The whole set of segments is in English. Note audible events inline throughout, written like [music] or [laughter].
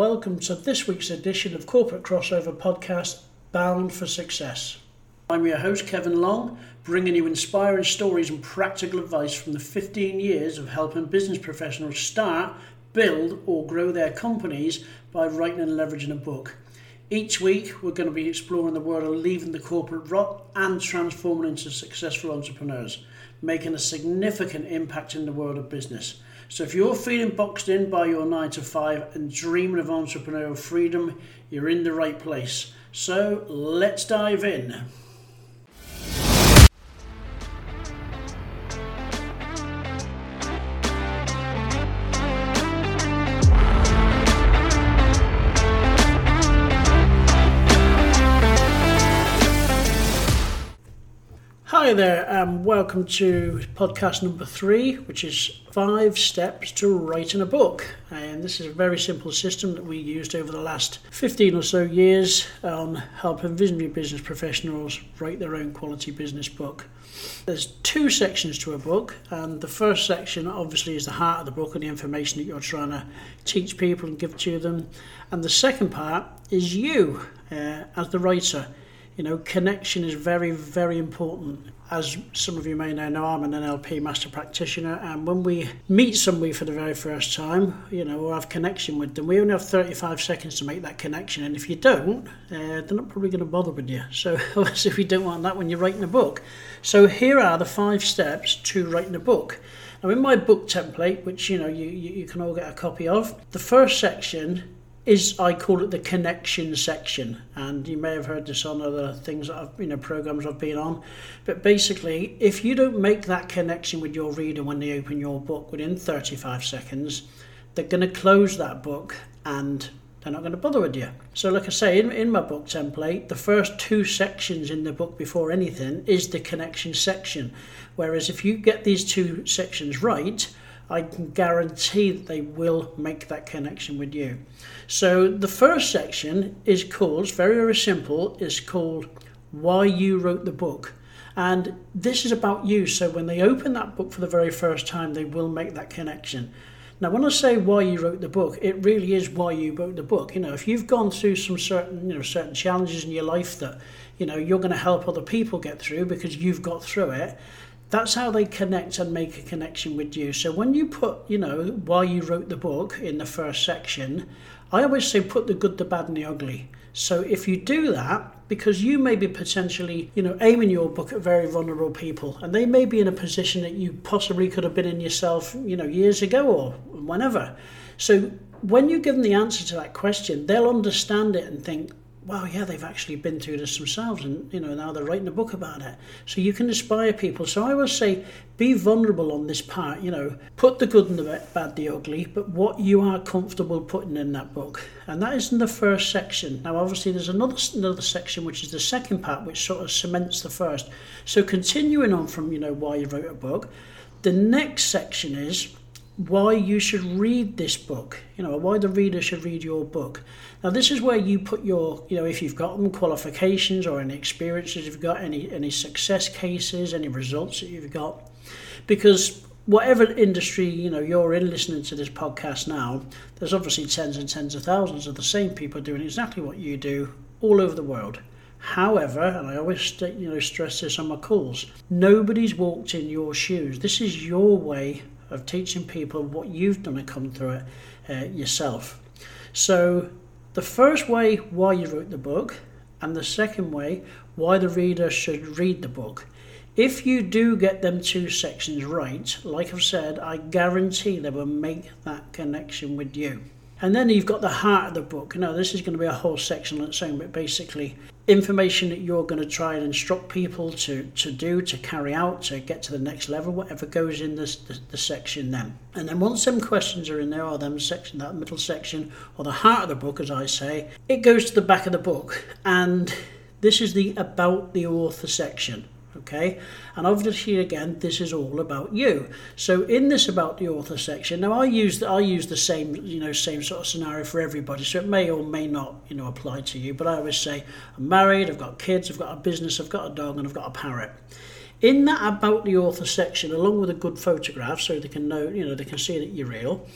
Welcome to this week's edition of Corporate Crossover Podcast Bound for Success. I'm your host, Kevin Long, bringing you inspiring stories and practical advice from the 15 years of helping business professionals start, build, or grow their companies by writing and leveraging a book. Each week, we're going to be exploring the world of leaving the corporate rut and transforming into successful entrepreneurs, making a significant impact in the world of business. So if you're feeling boxed in by your 9 to 5 and dreaming of entrepreneurial freedom, you're in the right place. So let's dive in. Hi there, and welcome to podcast number three, which is five steps to writing a book. And this is a very simple system that we used over the last 15 or so years on helping visionary business professionals write their own quality business book. There's two sections to a book, and the first section obviously is the heart of the book and the information that you're trying to teach people and give to them. And the second part is you uh, as the writer. You know, connection is very, very important as some of you may know, now I'm an NLP master practitioner, and when we meet somebody for the very first time, you know, or have connection with them, we only have 35 seconds to make that connection, and if you don't, uh, they're not probably going to bother with you. So, [laughs] obviously, we don't want that when you're writing a book. So, here are the five steps to writing a book. Now, in my book template, which you know you, you, you can all get a copy of, the first section is I call it the connection section, and you may have heard this on other things that I've, you know, programs I've been on. But basically, if you don't make that connection with your reader when they open your book within 35 seconds, they're going to close that book and they're not going to bother with you. So, like I say, in, in my book template, the first two sections in the book before anything is the connection section. Whereas if you get these two sections right, I can guarantee that they will make that connection with you. So the first section is called, very, very simple, is called Why You Wrote the Book. And this is about you. So when they open that book for the very first time, they will make that connection. Now, when I say why you wrote the book, it really is why you wrote the book. You know, if you've gone through some certain, you know, certain challenges in your life that, you know, you're going to help other people get through because you've got through it, that's how they connect and make a connection with you. So when you put, you know, why you wrote the book in the first section, I always say put the good, the bad, and the ugly. So if you do that, because you may be potentially, you know, aiming your book at very vulnerable people, and they may be in a position that you possibly could have been in yourself, you know, years ago or whenever. So when you give them the answer to that question, they'll understand it and think, wow, yeah, they've actually been through this themselves, and you know now they're writing a book about it. So you can inspire people. So I always say, be vulnerable on this part. You know, put the good and the bad, the ugly, but what you are comfortable putting in that book, and that is in the first section. Now, obviously, there's another another section which is the second part, which sort of cements the first. So continuing on from you know why you wrote a book, the next section is why you should read this book, you know, why the reader should read your book. Now, this is where you put your, you know, if you've got them qualifications or any experiences, you've got any any success cases, any results that you've got, because whatever industry you know you're in listening to this podcast now there's obviously tens and tens of thousands of the same people doing exactly what you do all over the world However, and I always you know stress this on my calls, nobody's walked in your shoes. This is your way of teaching people what you've done and come through it uh, yourself. So, the first way why you wrote the book, and the second way why the reader should read the book. If you do get them two sections right, like I've said, I guarantee they will make that connection with you. And then you've got the heart of the book. Now, this is going to be a whole section on its own, but basically, information that you're going to try and instruct people to, to do, to carry out, to get to the next level, whatever goes in this, the, the section then. And then once them questions are in there, or them section, that middle section, or the heart of the book, as I say, it goes to the back of the book. And this is the about the author section okay? And obviously again this is all about you. So in this about the author section now i use the, i use the same you know same sort of scenario for everybody so it may or may not you know apply to you but i always say i'm married i've got kids i've got a business i've got a dog and i've got a parrot. In that about the author section along with a good photograph so they can know you know they can see that you're real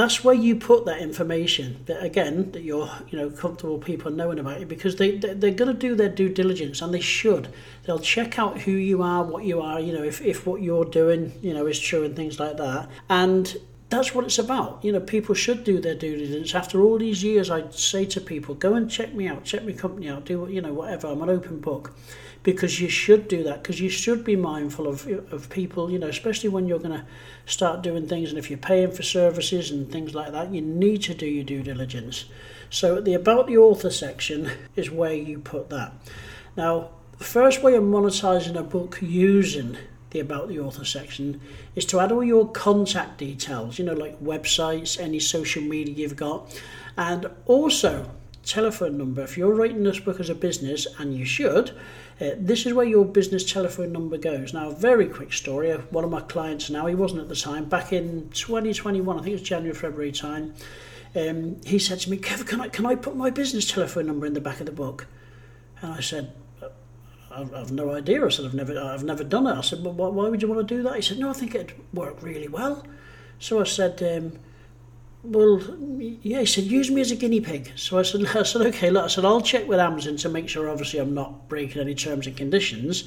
that's where you put that information that again that you're you know comfortable people knowing about it because they, they they're going to do their due diligence and they should they'll check out who you are what you are you know if, if what you're doing you know is true and things like that and that's what it's about. You know, people should do their due diligence. After all these years, I'd say to people, go and check me out, check my company out, do you know whatever. I'm an open book, because you should do that. Because you should be mindful of of people. You know, especially when you're going to start doing things, and if you're paying for services and things like that, you need to do your due diligence. So the about the author section is where you put that. Now, the first way of monetizing a book using the About the Author section is to add all your contact details, you know, like websites, any social media you've got, and also telephone number. If you're writing this book as a business, and you should, uh, this is where your business telephone number goes. Now, a very quick story. One of my clients now, he wasn't at the time, back in 2021, I think it was January, February time, um, he said to me, Kevin, can I, can I put my business telephone number in the back of the book? And I said, I've, I've no idea. I said, I've never, I've never done it. I said, but why would you want to do that? He said, no, I think it'd work really well. So I said, um, well, yeah, he said, use me as a guinea pig. So I said, [laughs] I said, okay, look, I said, I'll check with Amazon to make sure, obviously, I'm not breaking any terms and conditions.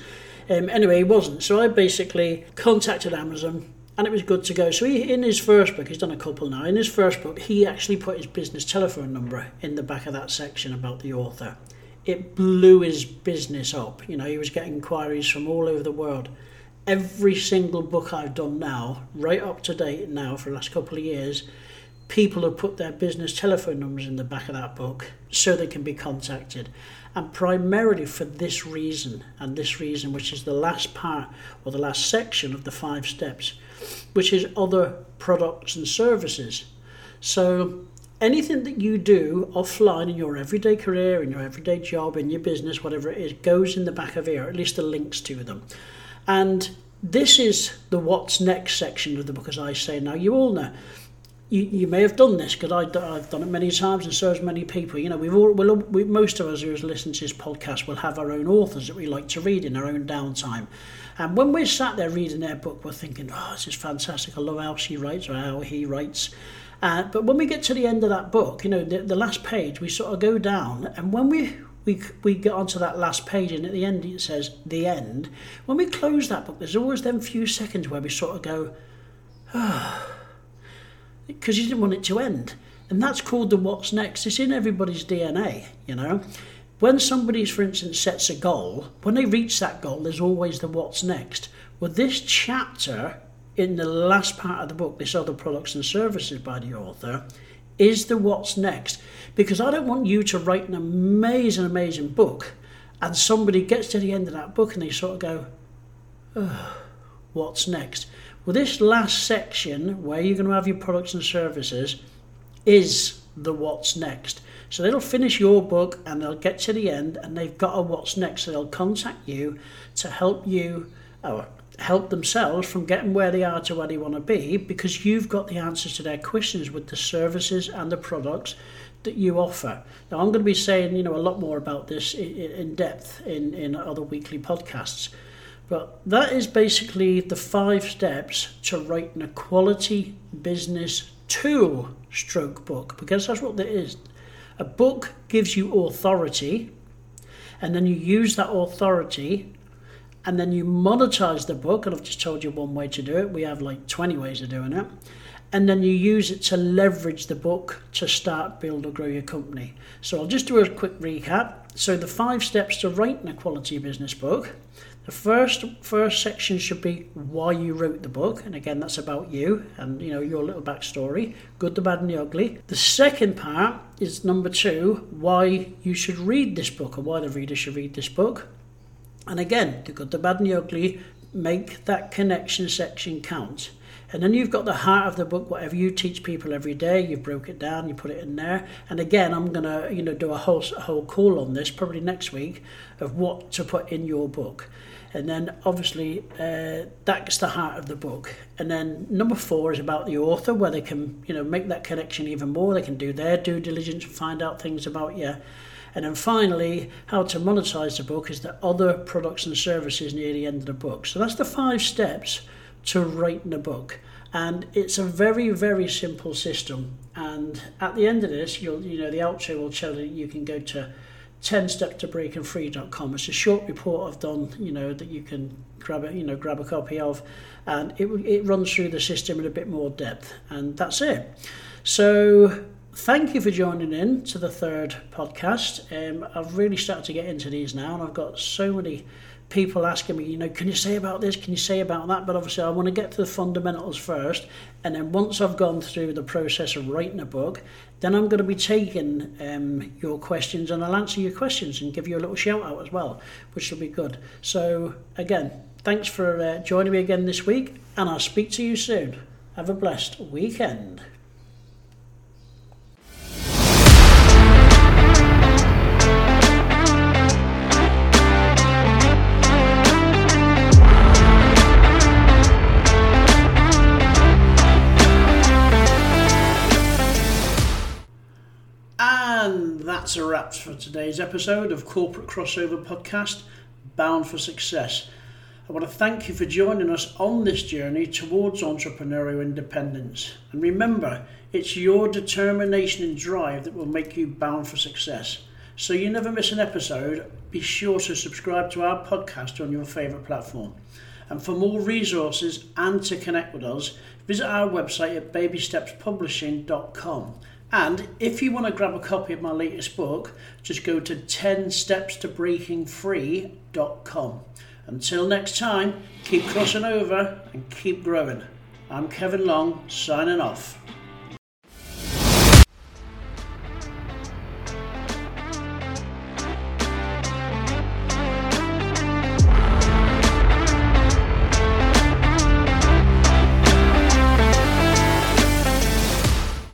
Um, anyway, he wasn't. So I basically contacted Amazon and it was good to go. So he, in his first book, he's done a couple now. In his first book, he actually put his business telephone number in the back of that section about the author it blew his business up. You know, he was getting inquiries from all over the world. Every single book I've done now, right up to date now for the last couple of years, people have put their business telephone numbers in the back of that book so they can be contacted. And primarily for this reason, and this reason, which is the last part or the last section of the five steps, which is other products and services. So anything that you do offline in your everyday career, in your everyday job, in your business, whatever it is, goes in the back of here, at least the links to them. And this is the what's next section of the book, as I say now. You all know. You, you may have done this because I've done it many times, and so has many people. You know, we've all, we'll, we, most of us who listen to this podcast will have our own authors that we like to read in our own downtime. And when we're sat there reading their book, we're thinking, oh, this is fantastic. I love how she writes or how he writes. Uh, but when we get to the end of that book, you know, the, the last page, we sort of go down, and when we we we get onto that last page, and at the end it says the end. When we close that book, there's always them few seconds where we sort of go, oh, because you didn't want it to end, and that's called the what's next. It's in everybody's DNA, you know. When somebody, for instance, sets a goal, when they reach that goal, there's always the what's next. Well, this chapter in the last part of the book, this other products and services by the author, is the what's next. Because I don't want you to write an amazing, amazing book and somebody gets to the end of that book and they sort of go, oh, what's next? Well, this last section where you're going to have your products and services is the what's next. So they'll finish your book and they'll get to the end and they've got a what's next. So they'll contact you to help you, or help themselves from getting where they are to where they want to be because you've got the answers to their questions with the services and the products that you offer. Now, I'm going to be saying, you know, a lot more about this in depth in, in other weekly podcasts. But that is basically the five steps to writing a quality business tool stroke book because that's what it is. A book gives you authority, and then you use that authority and then you monetize the book. And I've just told you one way to do it. We have like 20 ways of doing it. And then you use it to leverage the book to start, build, or grow your company. So I'll just do a quick recap. So the five steps to writing a quality business book. The first first section should be why you wrote the book, and again that's about you and you know your little backstory, good, the bad, and the ugly. The second part is number two, why you should read this book or why the reader should read this book. And again, the good, the bad, and the ugly, make that connection section count. And then you've got the heart of the book, whatever you teach people every day, you broke it down, you put it in there. And again, I'm going to, you know, do a whole, a whole call on this probably next week of what to put in your book. And then obviously uh, that's the heart of the book. And then number four is about the author, where they can, you know, make that connection even more. They can do their due diligence and find out things about you. And then finally, how to monetize the book is the other products and services near the end of the book. So that's the five steps to writing a book. And it's a very, very simple system. And at the end of this, you'll, you know, the outro will tell you you can go to 10 steps to breakingfree.com. It's a short report I've done, you know, that you can grab a, you know, grab a copy of. And it, it runs through the system in a bit more depth. And that's it. So thank you for joining in to the third podcast. Um, I've really started to get into these now, and I've got so many people asking me, you know, can you say about this? Can you say about that? But obviously, I want to get to the fundamentals first. And then once I've gone through the process of writing a book, then I'm going to be taking um, your questions and I'll answer your questions and give you a little shout out as well, which will be good. So, again, thanks for uh, joining me again this week, and I'll speak to you soon. Have a blessed weekend. That's a wrap for today's episode of Corporate Crossover Podcast Bound for Success. I want to thank you for joining us on this journey towards entrepreneurial independence. And remember, it's your determination and drive that will make you bound for success. So you never miss an episode, be sure to subscribe to our podcast on your favourite platform. And for more resources and to connect with us, visit our website at babystepspublishing.com. And if you want to grab a copy of my latest book, just go to 10stepstobreakingfree.com. Until next time, keep crossing over and keep growing. I'm Kevin Long, signing off.